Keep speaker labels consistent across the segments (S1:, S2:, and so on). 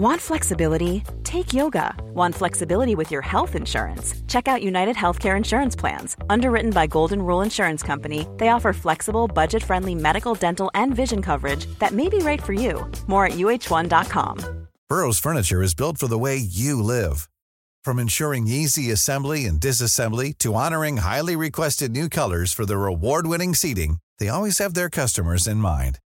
S1: Want flexibility? Take yoga. Want flexibility with your health insurance? Check out United Healthcare Insurance Plans. Underwritten by Golden Rule Insurance Company, they offer flexible, budget friendly medical, dental, and vision coverage that may be right for you. More at uh1.com.
S2: Burrow's Furniture is built for the way you live. From ensuring easy assembly and disassembly to honoring highly requested new colors for their award winning seating, they always have their customers in mind.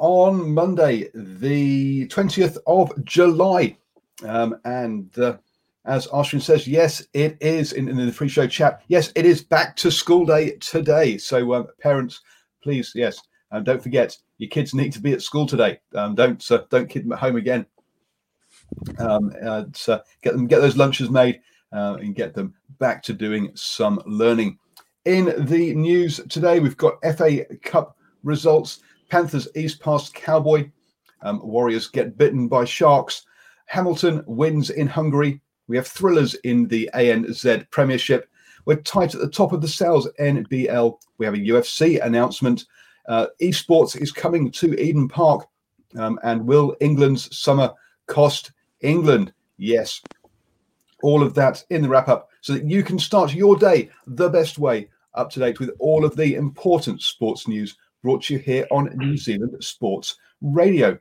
S3: on Monday, the 20th of July. Um, and uh, as Ashwin says, yes, it is in, in the free show chat. Yes, it is back to school day today. So, um, parents, please, yes, um, don't forget your kids need to be at school today. Um, don't uh, don't keep them at home again. Um, uh, get them get those lunches made uh, and get them back to doing some learning. In the news today, we've got FA Cup results. Panthers east past Cowboy. Um, Warriors get bitten by Sharks. Hamilton wins in Hungary. We have thrillers in the ANZ Premiership. We're tight at the top of the Sal's NBL. We have a UFC announcement. Uh, esports is coming to Eden Park. Um, and will England's summer cost England? Yes. All of that in the wrap up so that you can start your day the best way, up to date with all of the important sports news brought to you here on New Zealand Sports Radio.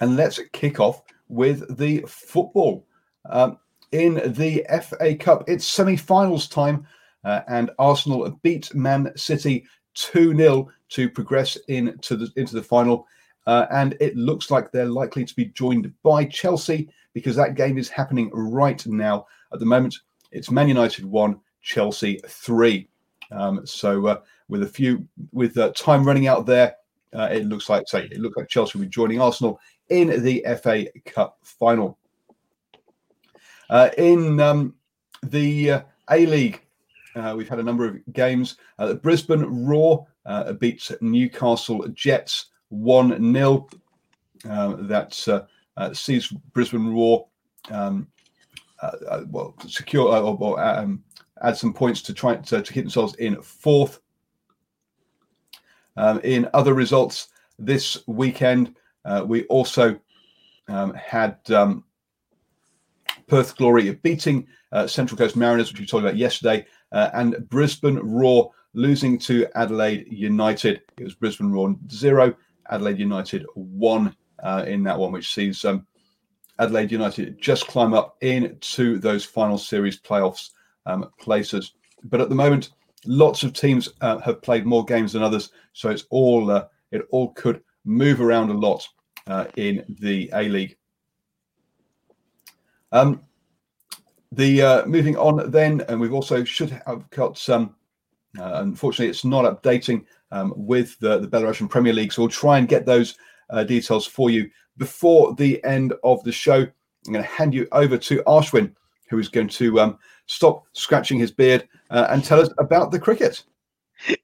S3: And let's kick off with the football. Um, in the FA Cup, it's semi finals time, uh, and Arsenal beat Man City 2 0 to progress into the, into the final. Uh, and it looks like they're likely to be joined by Chelsea because that game is happening right now. At the moment, it's Man United 1, Chelsea 3. Um, so uh, with a few with uh, time running out there. Uh, it looks like say it looks like Chelsea will be joining Arsenal in the FA Cup final. Uh, in um, the uh, A League, uh, we've had a number of games. Brisbane Roar beats Newcastle Jets one 0 That sees Brisbane Roar um, well secure or, or um, add some points to try to, to keep themselves in fourth. Um, in other results this weekend, uh, we also um, had um, Perth Glory beating uh, Central Coast Mariners, which we talked about yesterday, uh, and Brisbane Roar losing to Adelaide United. It was Brisbane Roar zero, Adelaide United one uh, in that one, which sees um, Adelaide United just climb up into those final series playoffs um, places. But at the moment, lots of teams uh, have played more games than others, so it's all uh, it all could move around a lot uh, in the A League. Um, the uh, moving on then, and we've also should have got some. Uh, unfortunately, it's not updating um, with the, the Belarusian Premier League, so we'll try and get those uh, details for you before the end of the show. I'm going to hand you over to Ashwin, who is going to um, stop scratching his beard uh, and tell us about the cricket.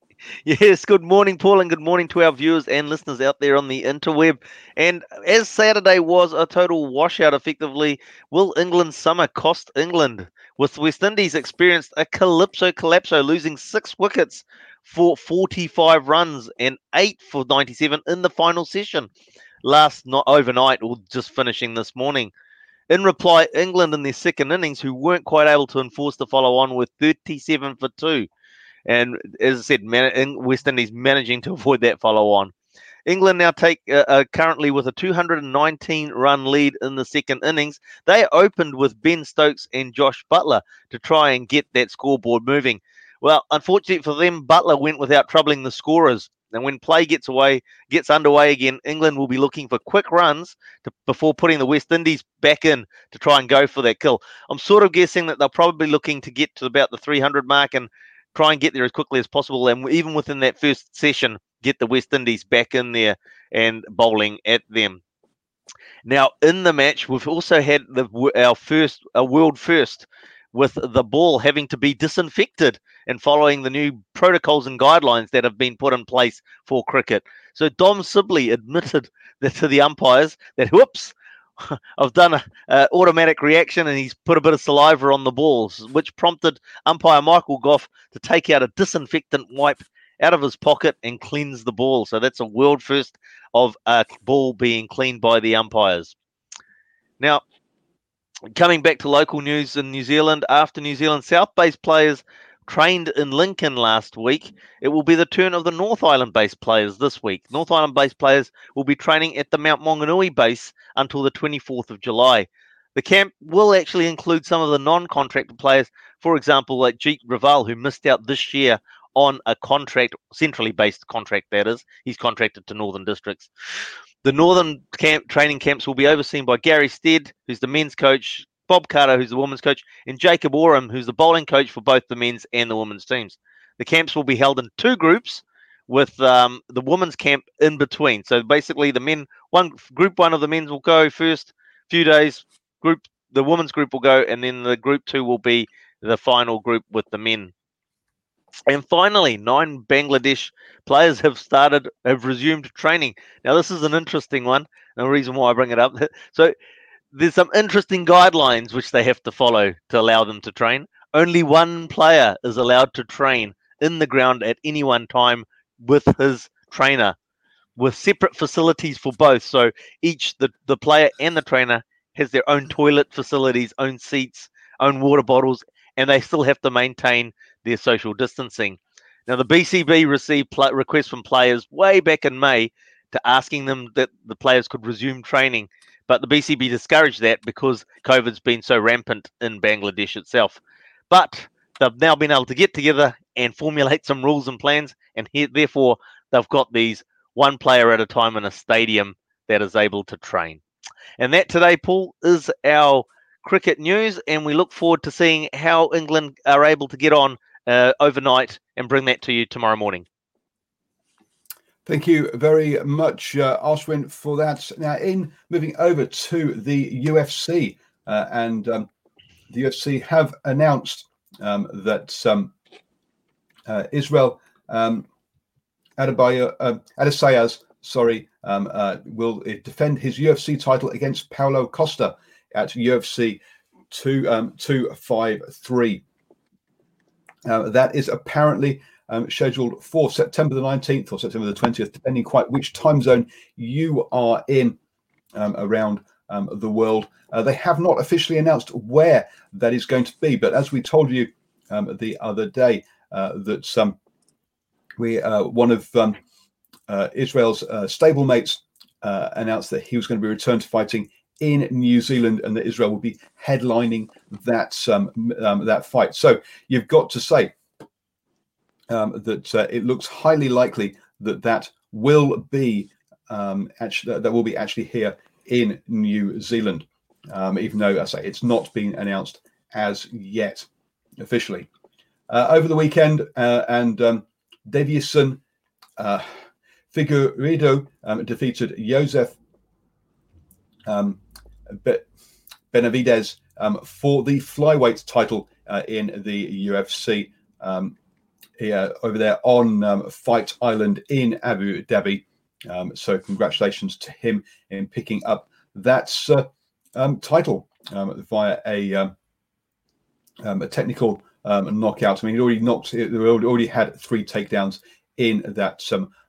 S4: Yes, good morning, Paul, and good morning to our viewers and listeners out there on the interweb. And as Saturday was a total washout, effectively, will England's summer cost England? With West Indies experienced a calypso collapso, losing six wickets for 45 runs and eight for 97 in the final session last not overnight or just finishing this morning. In reply, England in their second innings, who weren't quite able to enforce the follow on, were 37 for two. And as I said, man- West Indies managing to avoid that follow on. England now take uh, uh, currently with a 219 run lead in the second innings. They opened with Ben Stokes and Josh Buttler to try and get that scoreboard moving. Well, unfortunately for them, Buttler went without troubling the scorers And when play gets away, gets underway again, England will be looking for quick runs to, before putting the West Indies back in to try and go for that kill. I'm sort of guessing that they're probably looking to get to about the 300 mark and try and get there as quickly as possible. And even within that first session, get the West Indies back in there and bowling at them. Now, in the match, we've also had the, our first, a world first with the ball having to be disinfected and following the new protocols and guidelines that have been put in place for cricket. So Dom Sibley admitted that to the umpires that whoops, I've done an automatic reaction and he's put a bit of saliva on the balls, which prompted umpire Michael Gough to take out a disinfectant wipe out of his pocket and cleanse the ball. So that's a world first of a ball being cleaned by the umpires. Now, coming back to local news in New Zealand, after New Zealand South based players trained in Lincoln last week, it will be the turn of the North Island based players this week. North Island based players will be training at the Mount Maunganui base until the 24th of July. The camp will actually include some of the non contracted players, for example, like Jeet Raval, who missed out this year on a contract, centrally based contract, that is. He's contracted to Northern Districts. The Northern camp training camps will be overseen by Gary Stead, who's the men's coach, Bob Carter, who's the women's coach, and Jacob Oram, who's the bowling coach for both the men's and the women's teams. The camps will be held in two groups, with um, the women's camp in between. So basically, the men one group one of the men's will go first few days. Group the women's group will go, and then the group two will be the final group with the men. And finally, nine Bangladesh players have started, have resumed training. Now, this is an interesting one. And the reason why I bring it up. So, there's some interesting guidelines which they have to follow to allow them to train. Only one player is allowed to train in the ground at any one time with his trainer, with separate facilities for both. So each the, the player and the trainer has their own toilet facilities, own seats, own water bottles, and they still have to maintain their social distancing. Now, the BCB received pl- requests from players way back in May to asking them that the players could resume training but the BCB discouraged that because COVID's been so rampant in Bangladesh itself. But they've now been able to get together and formulate some rules and plans, and here, therefore they've got these one player at a time in a stadium that is able to train. And that today, Paul, is our cricket news, and we look forward to seeing how England are able to get on uh, overnight and bring that to you tomorrow morning.
S3: Thank you very much, uh, Ashwin, for that. Now, in moving over to the UFC, uh, and um, the UFC have announced um, that um, uh, Israel um, Adesanya, uh, Adesanya sorry, um, uh, will defend his UFC title against Paulo Costa at UFC two um, two five three. Uh, that is apparently um, scheduled for September the 19th or September the 20th, depending quite which time zone you are in um, around um, the world. Uh, they have not officially announced where that is going to be, but as we told you um, the other day, uh, that um, we uh, one of um, uh, Israel's stablemates announced that he was going to be returned to fighting in New Zealand, and that Israel will be headlining that um, um, that fight. So you've got to say um, that uh, it looks highly likely that that will be um, actually that will be actually here in New Zealand, um, even though I say it's not been announced as yet officially. Uh, over the weekend, uh, and um, Deiveson uh, Figueiredo um, defeated Joseph um, Benavidez um, for the flyweight title uh, in the UFC. Um, here, over there on um, Fight Island in Abu Dhabi. Um, so congratulations to him in picking up that uh, um, title um, via a, a technical knockout. I mean, he already knocked. He already had three takedowns in that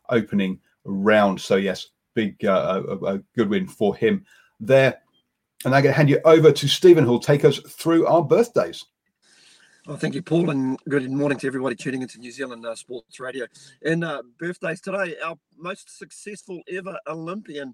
S3: opening round. So yes, big uh, a, a good win for him there. And I'm going to hand you over to Stephen, who'll take us through our birthdays.
S5: Well, thank you, Paul, and good morning to everybody tuning into New Zealand uh, Sports Radio. And uh, birthdays today, our most successful ever Olympian,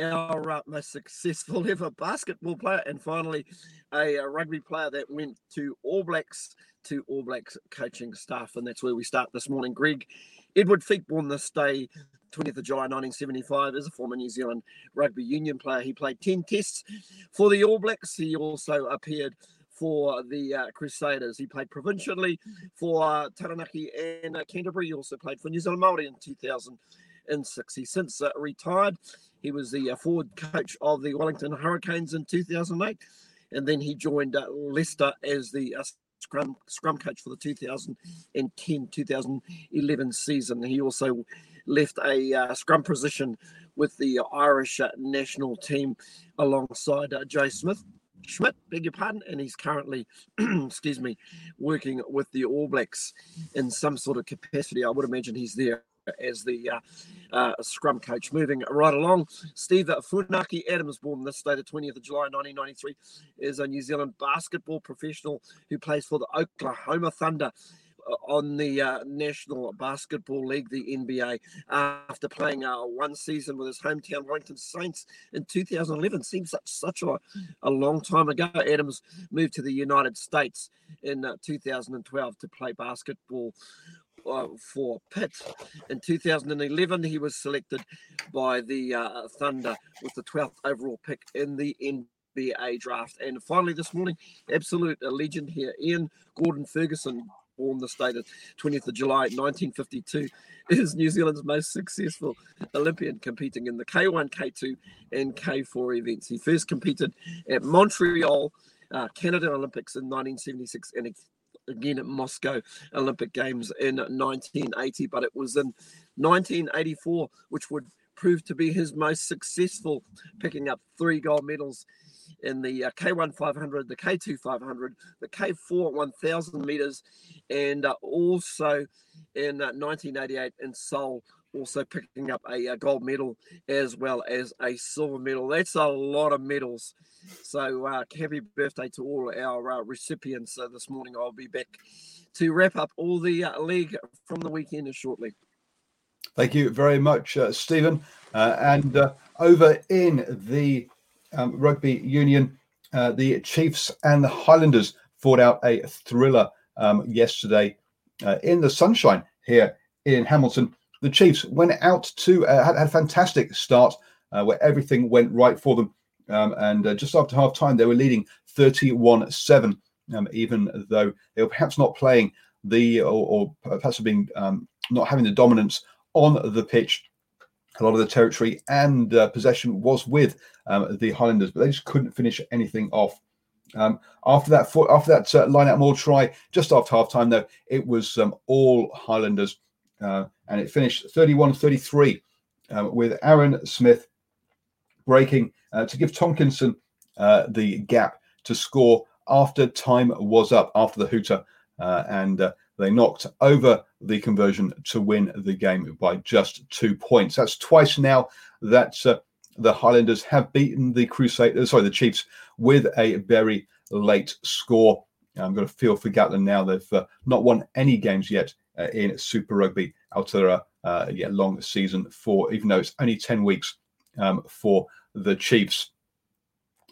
S5: our uh, most successful ever basketball player, and finally a, a, rugby player that went to All Blacks to All Blacks coaching staff. And that's where we start this morning. Greg Edward Feek, born this day, 20th of July 1975, is a former New Zealand rugby union player. He played 10 tests for the All Blacks. He also appeared for the uh, Crusaders. He played provincially for uh, Taranaki and uh, Canterbury. He also played for New Zealand Māori in 2006. He since uh, retired. He was the uh, forward coach of the Wellington Hurricanes in 2008. And then he joined uh, Leicester as the scrum scrum coach for the 2010-2011 season. He also left a uh, scrum position with the Irish uh, national team alongside uh, Joe Smith. Schmidt, beg your pardon, and he's currently, excuse me, working with the All Blacks in some sort of capacity. I would imagine he's there as the uh, uh, scrum coach. Moving right along, Steve Funaki Adams, born this day, the 20th of July 1993, is a New Zealand basketball professional who plays for the Oklahoma Thunder on the uh, National Basketball League, the NBA, after playing uh, one season with his hometown Wellington Saints in 2011. Seems such such a, a long time ago. Adams moved to the United States in uh, 2012 to play basketball uh, for Pitt. In 2011, he was selected by the uh, Thunder with the 12th overall pick in the NBA draft. And finally, this morning, absolute legend here, Ian Gordon Ferguson, born the state of 20th of July 1952, is New Zealand's most successful Olympian, competing in the K1, K2, and K4 events. He first competed at Montreal. Uh, Canada Olympics in 1976 and again at Moscow Olympic Games in 1980, but it was in 1984 which would prove to be his most successful, picking up three gold medals in the uh, K1 500, the K2 500, the K4 1000 meters, and uh, also in uh, 1988 in Seoul also picking up a, a, gold medal as well as a silver medal. That's a lot of medals. So uh, happy birthday to all our uh, recipients uh, this morning. I'll be back to wrap up all the uh, league from the weekend shortly.
S3: Thank you very much, uh, Stephen. Uh, and over in the um, rugby union, the Chiefs and the Highlanders fought out a thriller um, yesterday in the sunshine here in Hamilton the Chiefs went out to uh, had, had, a fantastic start uh, where everything went right for them. Um, and uh, just after half time, they were leading 31 7, um, even though they were perhaps not playing the or, or perhaps being um, not having the dominance on the pitch. A lot of the territory and uh, possession was with um, the Highlanders, but they just couldn't finish anything off. Um, after that, after that uh, line out more try, just after half time, though, it was um, all Highlanders uh, and it finished 31 33 um, with Aaron Smith breaking uh, to give Tonkinson uh, the gap to score after time was up, after the hooter. Uh, and they knocked over the conversion to win the game by just two points. That's twice now that uh, the Highlanders have beaten the Crusaders, sorry, the Chiefs with a very late score. I'm going to feel for Gatland now. They've uh, not won any games yet uh, in Super Rugby after a uh, yeah, long season for, even though it's only 10 weeks um, for the Chiefs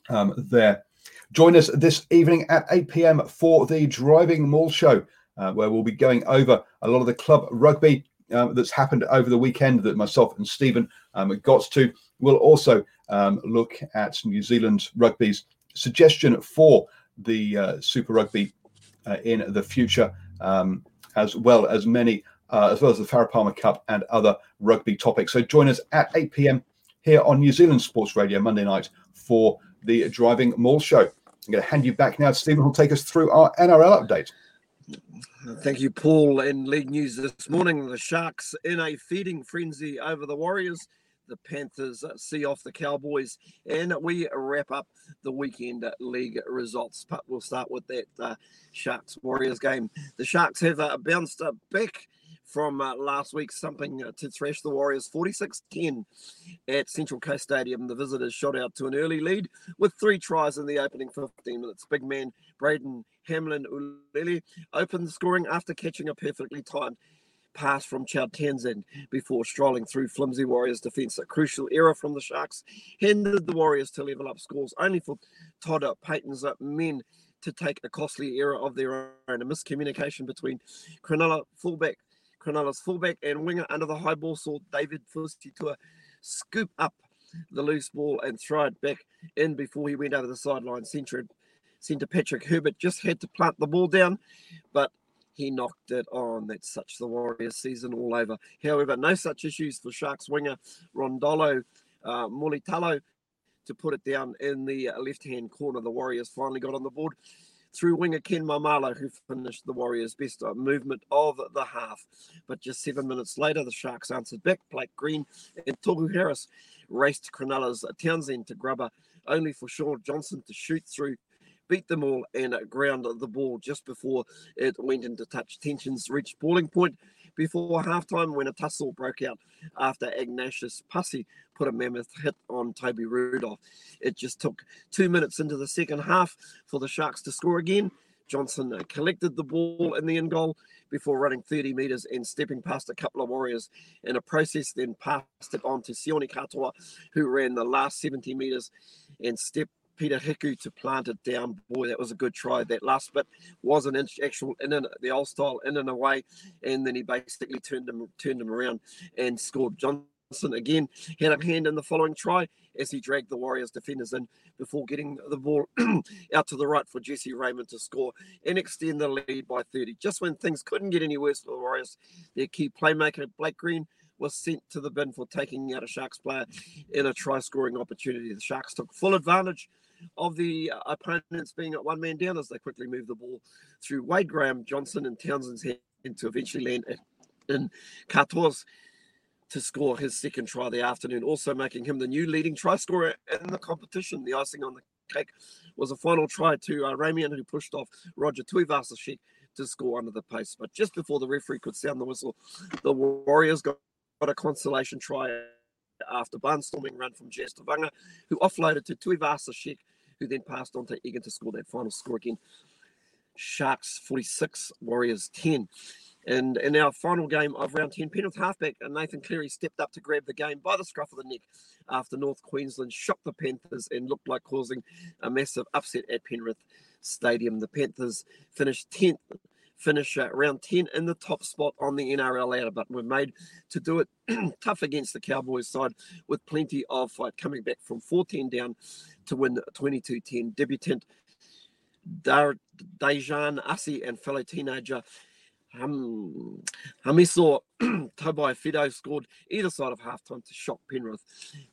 S3: um, there. Join us this evening at 8 p.m. for the Driving Maul Show, uh, where we'll be going over a lot of the club rugby um, that's happened over the weekend that myself and Stephen um, got to. We'll also um, look at New Zealand rugby's suggestion for the uh, Super Rugby uh, in the future. Um, as well as many, uh, as well as the Farah Palmer Cup and other rugby topics. So join us at 8 p.m. here on New Zealand Sports Radio Monday night for the Driving Maul Show. I'm going to hand you back now to Stephen, who'll take us through our NRL update.
S5: Thank you, Paul. In league news this morning, the Sharks in a feeding frenzy over the Warriors the Panthers see off the Cowboys, and we wrap up the weekend league results. But we'll start with that uh, Sharks Warriors game. The Sharks have uh, bounced back from uh, last week, something to thrash the Warriors 46 10 at Central Coast Stadium. The visitors shot out to an early lead with three tries in the opening 15 minutes. Big man Braden Hamlin Ulele opened the scoring after catching a perfectly timed pass from Chad Townsend before strolling through flimsy Warriors defence. A crucial error from the Sharks hindered the Warriors to level up scores, only for Todd Payten's men to take a costly error of their own. A miscommunication between Cronulla fullback Cronulla's fullback and winger under the high ball saw David Fusitu'a scoop up the loose ball and throw it back in before he went over the sideline. Centre, centre Patrick Herbert just had to plant the ball down, but he knocked it on. That's such the Warriors season all over. However, no such issues for Sharks winger Ronaldo uh, Mulitalo to put it down in the left hand corner. The Warriors finally got on the board through winger Ken Maumalo, who finished the Warriors' best uh, movement of the half. But just seven minutes later, the Sharks answered back. Blake Green and Tohu Harris raced Cronulla's Townsend to grubber, only for Shaun Johnson to shoot through beat them all and ground the ball just before it went into touch. Tensions reached boiling point before halftime when a tussle broke out after Agnatius Paasi put a mammoth hit on Toby Rudolph. It just took two minutes into the second half for the Sharks to score again. Johnson uh, collected the ball in the end goal before running 30 metres and stepping past a couple of Warriors in a process, then passed it on to Sione Katoa, who ran the last 70 metres and stepped Peta Hiku to plant it down. Boy, that was a good try. That last bit was an actual in and the old style in and away, and then he basically turned him turned him around and scored. Johnson again had a hand in the following try as he dragged the Warriors defenders in before getting the ball out to the right for Jesse Ramien to score and extend the lead by 30. Just when things couldn't get any worse for the Warriors, their key playmaker Blake Green was sent to the bin for taking out a Sharks player in a try scoring opportunity. The Sharks took full advantage of the uh, opponents being at one man down as they quickly moved the ball through Wade Graham, Johnson, and Townsend's hand to eventually land in Katoa's to score his second try the afternoon, also making him the new leading try scorer in the competition. The icing on the cake was a final try to uh, Ramien, who pushed off Roger Tuivasa-Sheck to score under the pace. But just before the referee could sound the whistle, the Warriors got a consolation try after barnstorming run from Jazz Tevaga, who offloaded to Tuivasa-Sheck, who then passed on to Egan to score that final score again. Sharks 46, Warriors 10. And in our final game of round 10, Penrith halfback Nathan Cleary stepped up to grab the game by the scruff of the neck after North Queensland shocked the Panthers and looked like causing a massive upset at Penrith Stadium. The Panthers finished 10th finish uh, round 10 in the top spot on the NRL ladder, but we're made to do it tough against the Cowboys side with plenty of fight coming back from 14 down to win 22 10. Debutant Dar- Daejarn Asi and fellow teenager um, Hamiso Tabuai Fidow scored either side of halftime to shock Penrith.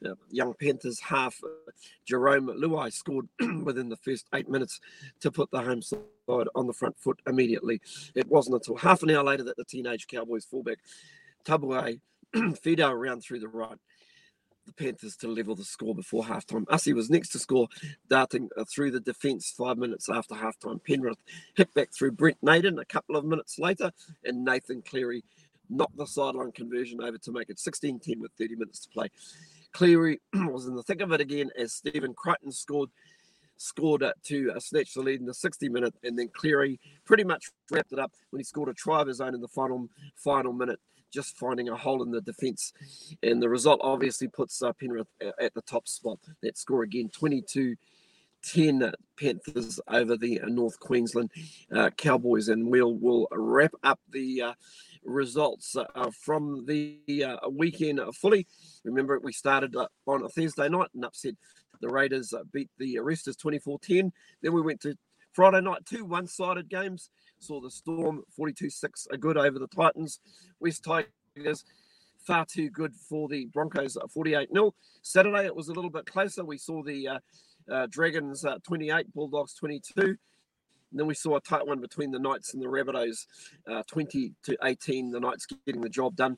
S5: Uh, young Panthers half uh, Jarome Luai scored within the first eight minutes to put the home side on the front foot immediately. It wasn't until half an hour later that the teenage Cowboys fullback Tabuai Fidow ran through the right the Panthers to level the score before halftime. Asi was next to score, darting uh, through the defence five minutes after halftime. Penrith hit back through Brent Naden a couple of minutes later, and Nathan Cleary knocked the sideline conversion over to make it 16 10 with 30 minutes to play. Cleary was in the thick of it again as Stephen Crichton scored scored it to uh, snatch the lead in the 60 minute, and then Cleary pretty much wrapped it up when he scored a try of his own in the final final minute just finding a hole in the defence. And the result obviously puts uh, Penrith at the top spot. That score again 22 10 Panthers over the uh, North Queensland uh, Cowboys. And we'll, we'll wrap up the uh, results uh, from the uh, weekend fully. Remember, we started uh, on a Thursday night and upset. The Raiders beat the Roosters 24 10. Then we went to Friday night, two one sided games. Saw the Storm 42 6 a good over the Titans. West Tigers far too good for the Broncos 48 0. Saturday it was a little bit closer. We saw the uh, uh, Dragons uh, 28, Bulldogs 22. And then we saw a tight one between the Knights and the Rabbitohs, uh, 20 to 18. The Knights getting the job done.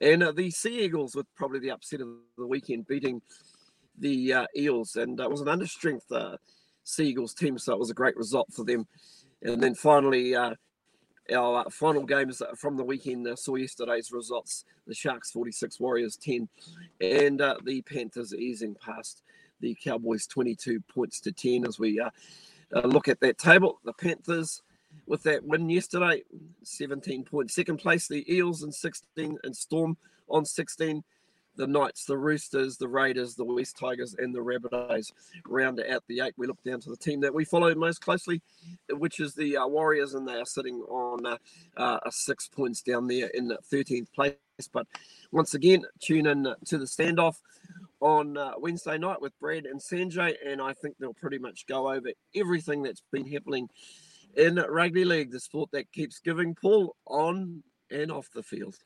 S5: And uh, the Sea Eagles with probably the upset of the weekend, beating the uh, Eels. And it was an understrength Sea Eagles team, so it was a great result for them. And then finally, uh, our uh, final games from the weekend uh, saw yesterday's results the Sharks 46, Warriors 10, and uh, the Panthers easing past the Cowboys 22 points to 10 as we uh, uh, look at that table. The Panthers with that win yesterday, 17 points. Second place, the Eels in 16 and Storm on 16. The Knights, the Roosters, the Raiders, the West Tigers, and the Rabbitohs round out the eight. We look down to the team that we follow most closely, which is the uh, Warriors, and they are sitting on uh, uh, six points down there in 13th place. But once again, tune in to the standoff on uh, Wednesday night with Brad and Sanjay, and I think they'll pretty much go over everything that's been happening in rugby league, the sport that keeps giving Paul on and off the field.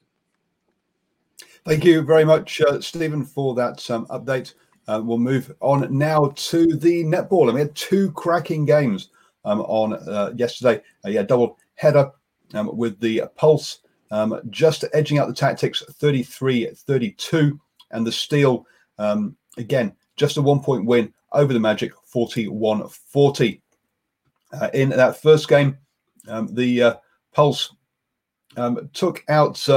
S3: Thank you very much, uh, Stephen, for that um, update. Uh, we'll move on now to the netball. And we had two cracking games um, on uh, yesterday. Uh, yeah, double header um, with the Pulse um, just edging out the Tactix 33 32. And the Steel, um, again, just a one point win over the Magic 41 40. Uh, in that first game, um, the uh, Pulse took out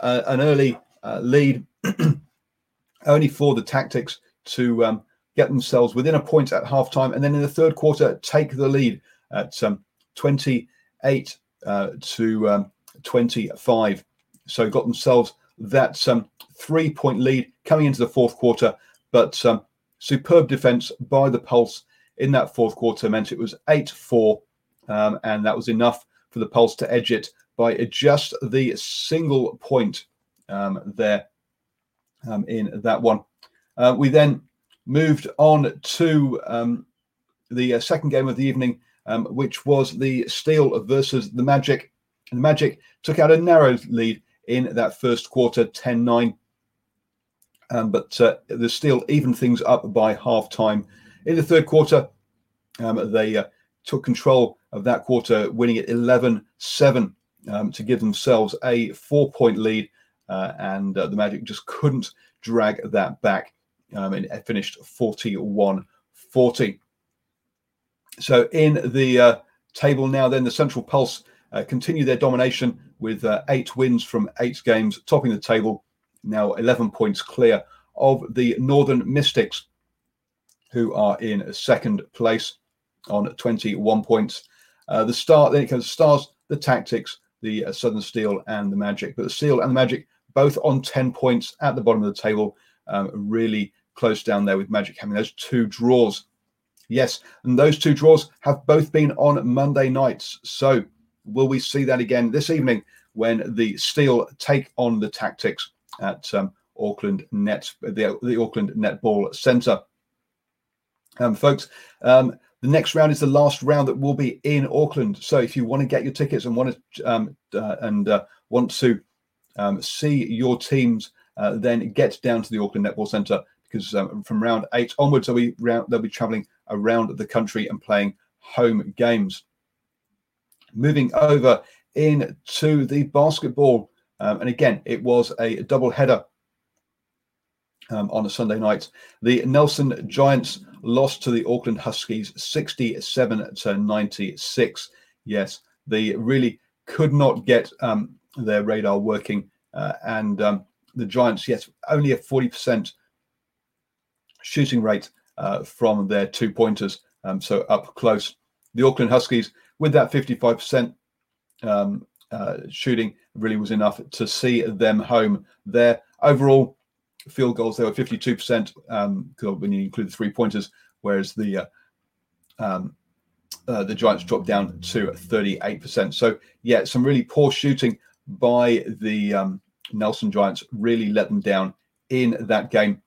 S3: an early uh, lead, only for the Tactix to um, get themselves within a point at halftime, and then in the third quarter take the lead at um, 28 uh, to um, 25. So got themselves that um, three point lead coming into the fourth quarter, but um, superb defense by the Pulse in that fourth quarter meant it was 8 4, um, and that was enough for the Pulse to edge it by just the single point um, there um, in that one. Uh, we then moved on to um, the uh, second game of the evening, um, which was the Steel versus the Magic. And the Magic took out a narrow lead in that first quarter, 10 9. Um, but uh, the Steel evened things up by half time. In the third quarter, um, they uh, took control of that quarter, winning it 11 7 to give themselves a four point lead and uh, the Magic just couldn't drag that back. Um, and it finished 41 40. So in the uh, table now, then the Central Pulse uh, continue their domination with uh, eight wins from eight games, topping the table, now 11 points clear of the Northern Mystics, who are in second place on 21 points. Uh, the start then it comes Stars, the Tactix, the Southern Steel, and the Magic. But the Steel and the Magic both on 10 points at the bottom of the table, um, really close down there with Magic having those two draws. Yes, and those two draws have both been on Monday nights. So will we see that again this evening when the Steel take on the Tactix at um, Auckland Net, the, the Auckland Netball Centre? Um, folks, um, the next round is the last round that will be in Auckland. So if you want to get your tickets and want to um, uh, and uh, want to um, see your teams uh, then get down to the Auckland Netball Centre because um, from round eight onwards, they'll be, round, they'll be travelling around the country and playing home games. Moving over into the basketball, um, and again, it was a double header um, on a Sunday night. The Nelson Giants lost to the Auckland Huskies 67 to 96. Yes, they really could not get um, their radar working. Uh, and um, the Giants, yes, only a 40% shooting rate uh, from their two pointers, um, so up close. The Auckland Huskies, with that 55% um, uh, shooting, really was enough to see them home there. Overall, field goals, they were 52% um, when you include the three pointers, whereas the uh, um, uh, the Giants dropped down to 38%. So, yeah, some really poor shooting by the um, Nelson Giants really let them down in that game.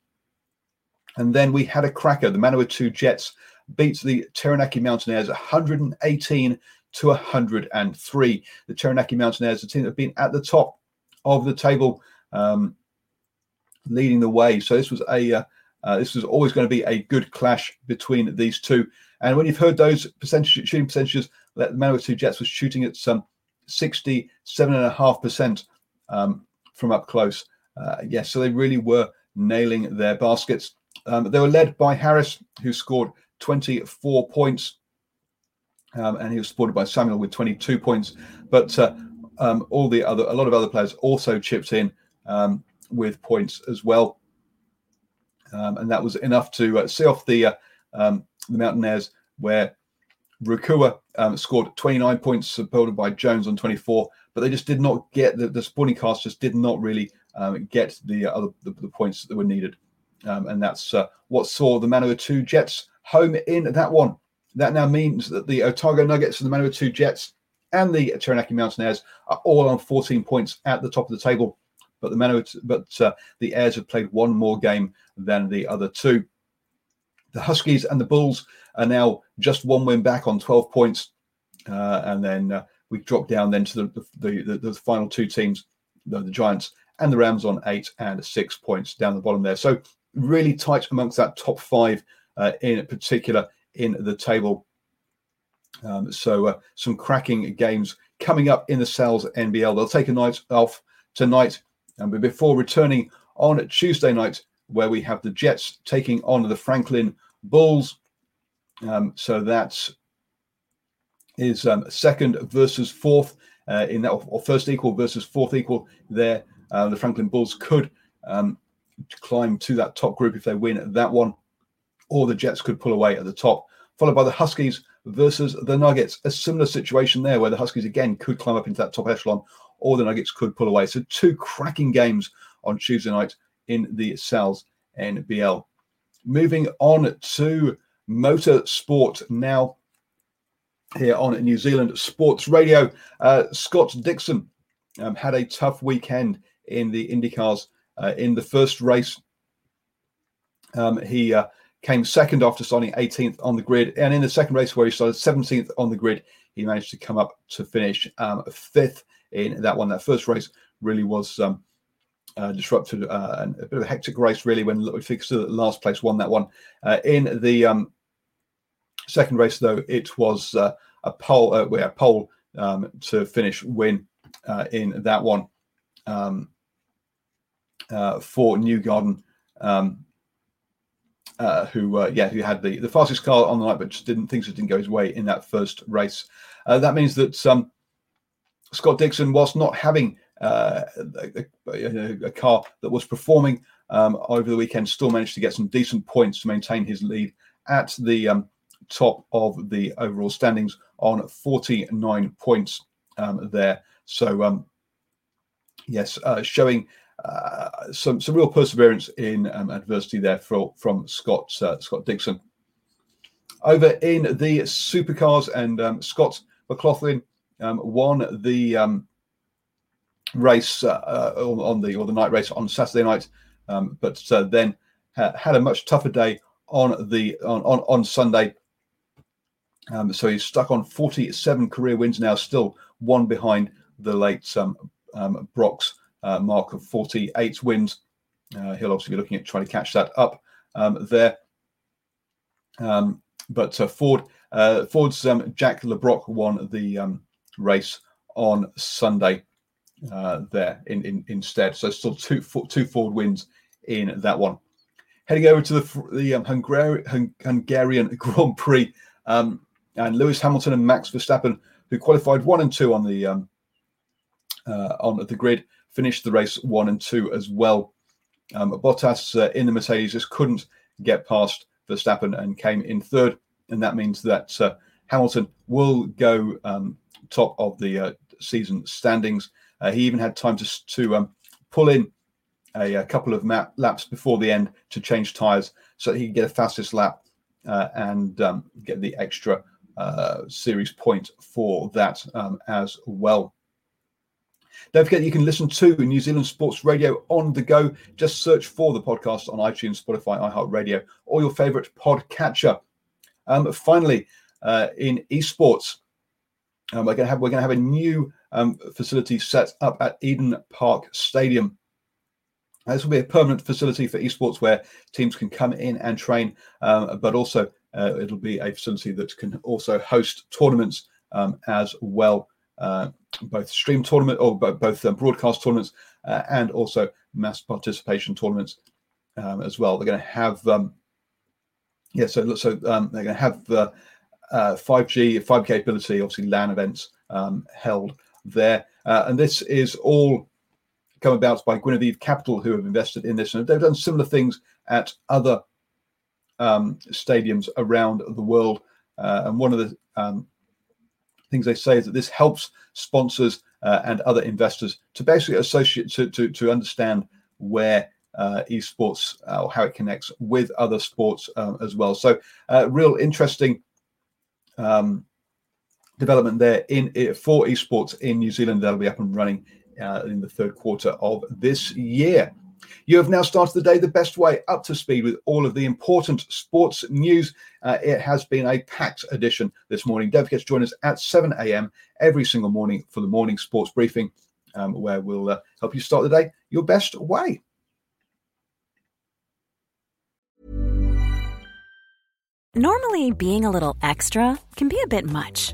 S3: And then we had a cracker. The Manawatu Jets beats the Taranaki Mountaineers 118 to 103. The Taranaki Mountaineers, the team that have been at the top of the table, um, leading the way. So this was a uh, uh, this was always going to be a good clash between these two. And when you've heard those percentage shooting percentages, the Manawatu Jets was shooting at some 67.5% um, from up close. Uh, yes, so they really were nailing their baskets. Um, they were led by Harris, who scored 24 points, um, and he was supported by Samuel with 22 points. But uh, um, all the other, a lot of other players also chipped in um, with points as well, and that was enough to uh, see off the uh, the Mountaineers, where Rukua um, scored 29 points, supported by Jones on 24, but they just did not get the, the supporting cast just did not really um, get the other the, the, points that were needed. Um, and that's uh, what saw the Manawatu Jets home in that one. That now means that the Otago Nuggets and the Manawatu Jets and the Taranaki Mountaineers are all on 14 points at the top of the table. But the Manawatu, but uh, the Airs have played one more game than the other two. The Huskies and the Bulls are now just one win back on 12 points. Uh, and then uh, we drop down then to the the, the, the final two teams, the, the, Giants and the Rams on eight and six points down the bottom there. So really tight amongst that top five uh, in particular in the table. Um, so uh, some cracking games coming up in the Sal's NBL. They'll take a night off tonight, and before returning on Tuesday night, where we have the Jets taking on the Franklin Bulls. Um, so that's is um, second versus fourth uh, in that, or first equal versus fourth equal. There, uh, the Franklin Bulls could um, climb to that top group if they win that one, or the Jets could pull away at the top, followed by the Huskies versus the Nuggets. A similar situation there, where the Huskies again could climb up into that top echelon, or the Nuggets could pull away. So two cracking games on Tuesday night in the Sal's NBL. Moving on to motorsport now here on New Zealand Sports Radio. Uh, Scott Dixon um, had a tough weekend in the IndyCars. Uh, in the first race, um, he uh, came second after starting 18th on the grid. And in the second race, where he started 17th on the grid, he managed to come up to finish um, fifth in that one. That first race really was um, uh, disrupted uh, and a bit of a hectic race, really, when Ludwig last place won that one. Uh, in the um, second race, though, it was uh, a pole, uh, a pole um, to finish win uh, in that one um, for Newgarden. Um, who, yeah, who had the, the fastest car on the night, but just didn't things just didn't go his way in that first race. that means that um, Scott Dixon, whilst not having uh, a, a, car that was performing um, over the weekend still managed to get some decent points to maintain his lead at the um, top of the overall standings on 49 points um, there. So, um, yes, uh, showing uh, some some real perseverance in um, adversity there for, from Scott uh, Scott Dixon. Over in the supercars, and um, Scott McLaughlin won the race uh, uh on the or the night race on Saturday night, um, but uh, then ha- had a much tougher day on the on on, on Sunday. Um, so he's stuck on 47 career wins now, still one behind the late um, um, Brock's uh, mark of 48 wins. Uh, he'll obviously be looking at trying to catch that up um, there. Um, but uh, Ford, Ford's Jack Le Brocq won the race on Sunday uh, there in, in, instead. So still two two Ford wins in that one. Heading over to the the um, Hungary, Hungarian Grand Prix, um, and Lewis Hamilton and Max Verstappen, who qualified one and two on the um, uh, on the grid, finished the race one and two as well. Um, Bottas uh, in the Mercedes just couldn't get past Verstappen and came in third, and that means that uh, Hamilton will go um, top of the uh, season standings. Uh, he even had time to to um, pull in a, a couple of map, laps before the end to change tyres so he could get a fastest lap uh, and um, get the extra uh, series point for that um, as well. Don't forget you can listen to New Zealand Sports Radio on the go. Just search for the podcast on iTunes, Spotify, iHeartRadio, or your favorite podcatcher. Um, finally, uh, in esports, um, we're going to have we're going to have a new um, facility set up at Eden Park Stadium. This will be a permanent facility for esports where teams can come in and train, um, but also uh, it'll be a facility that can also host tournaments um, as well, uh, both stream tournament or both um, broadcast tournaments uh, and also mass participation tournaments um, as well. They're going to have, um, yeah, so so they're going to have uh, 5G, uh, 5 capability, obviously LAN events held there. Uh, and this is all come about by Guinevere Capital, who have invested in this. And they've done similar things at other um, stadiums around the world. Uh, and one of the um, things they say is that this helps sponsors uh, and other investors to basically associate to to, to understand where uh, esports uh, or how it connects with other sports um, as well. So, uh, real interesting um, development there in for esports in New Zealand that'll be up and running uh, in the third quarter of this year. You have now started the day the best way up to speed with all of the important sports news. Uh, it has been a packed edition this morning. Don't forget to join us at 7 a.m. every single morning for the morning sports briefing, um, where we'll uh, help you start the day your best way.
S1: Normally, being a little extra can be a bit much,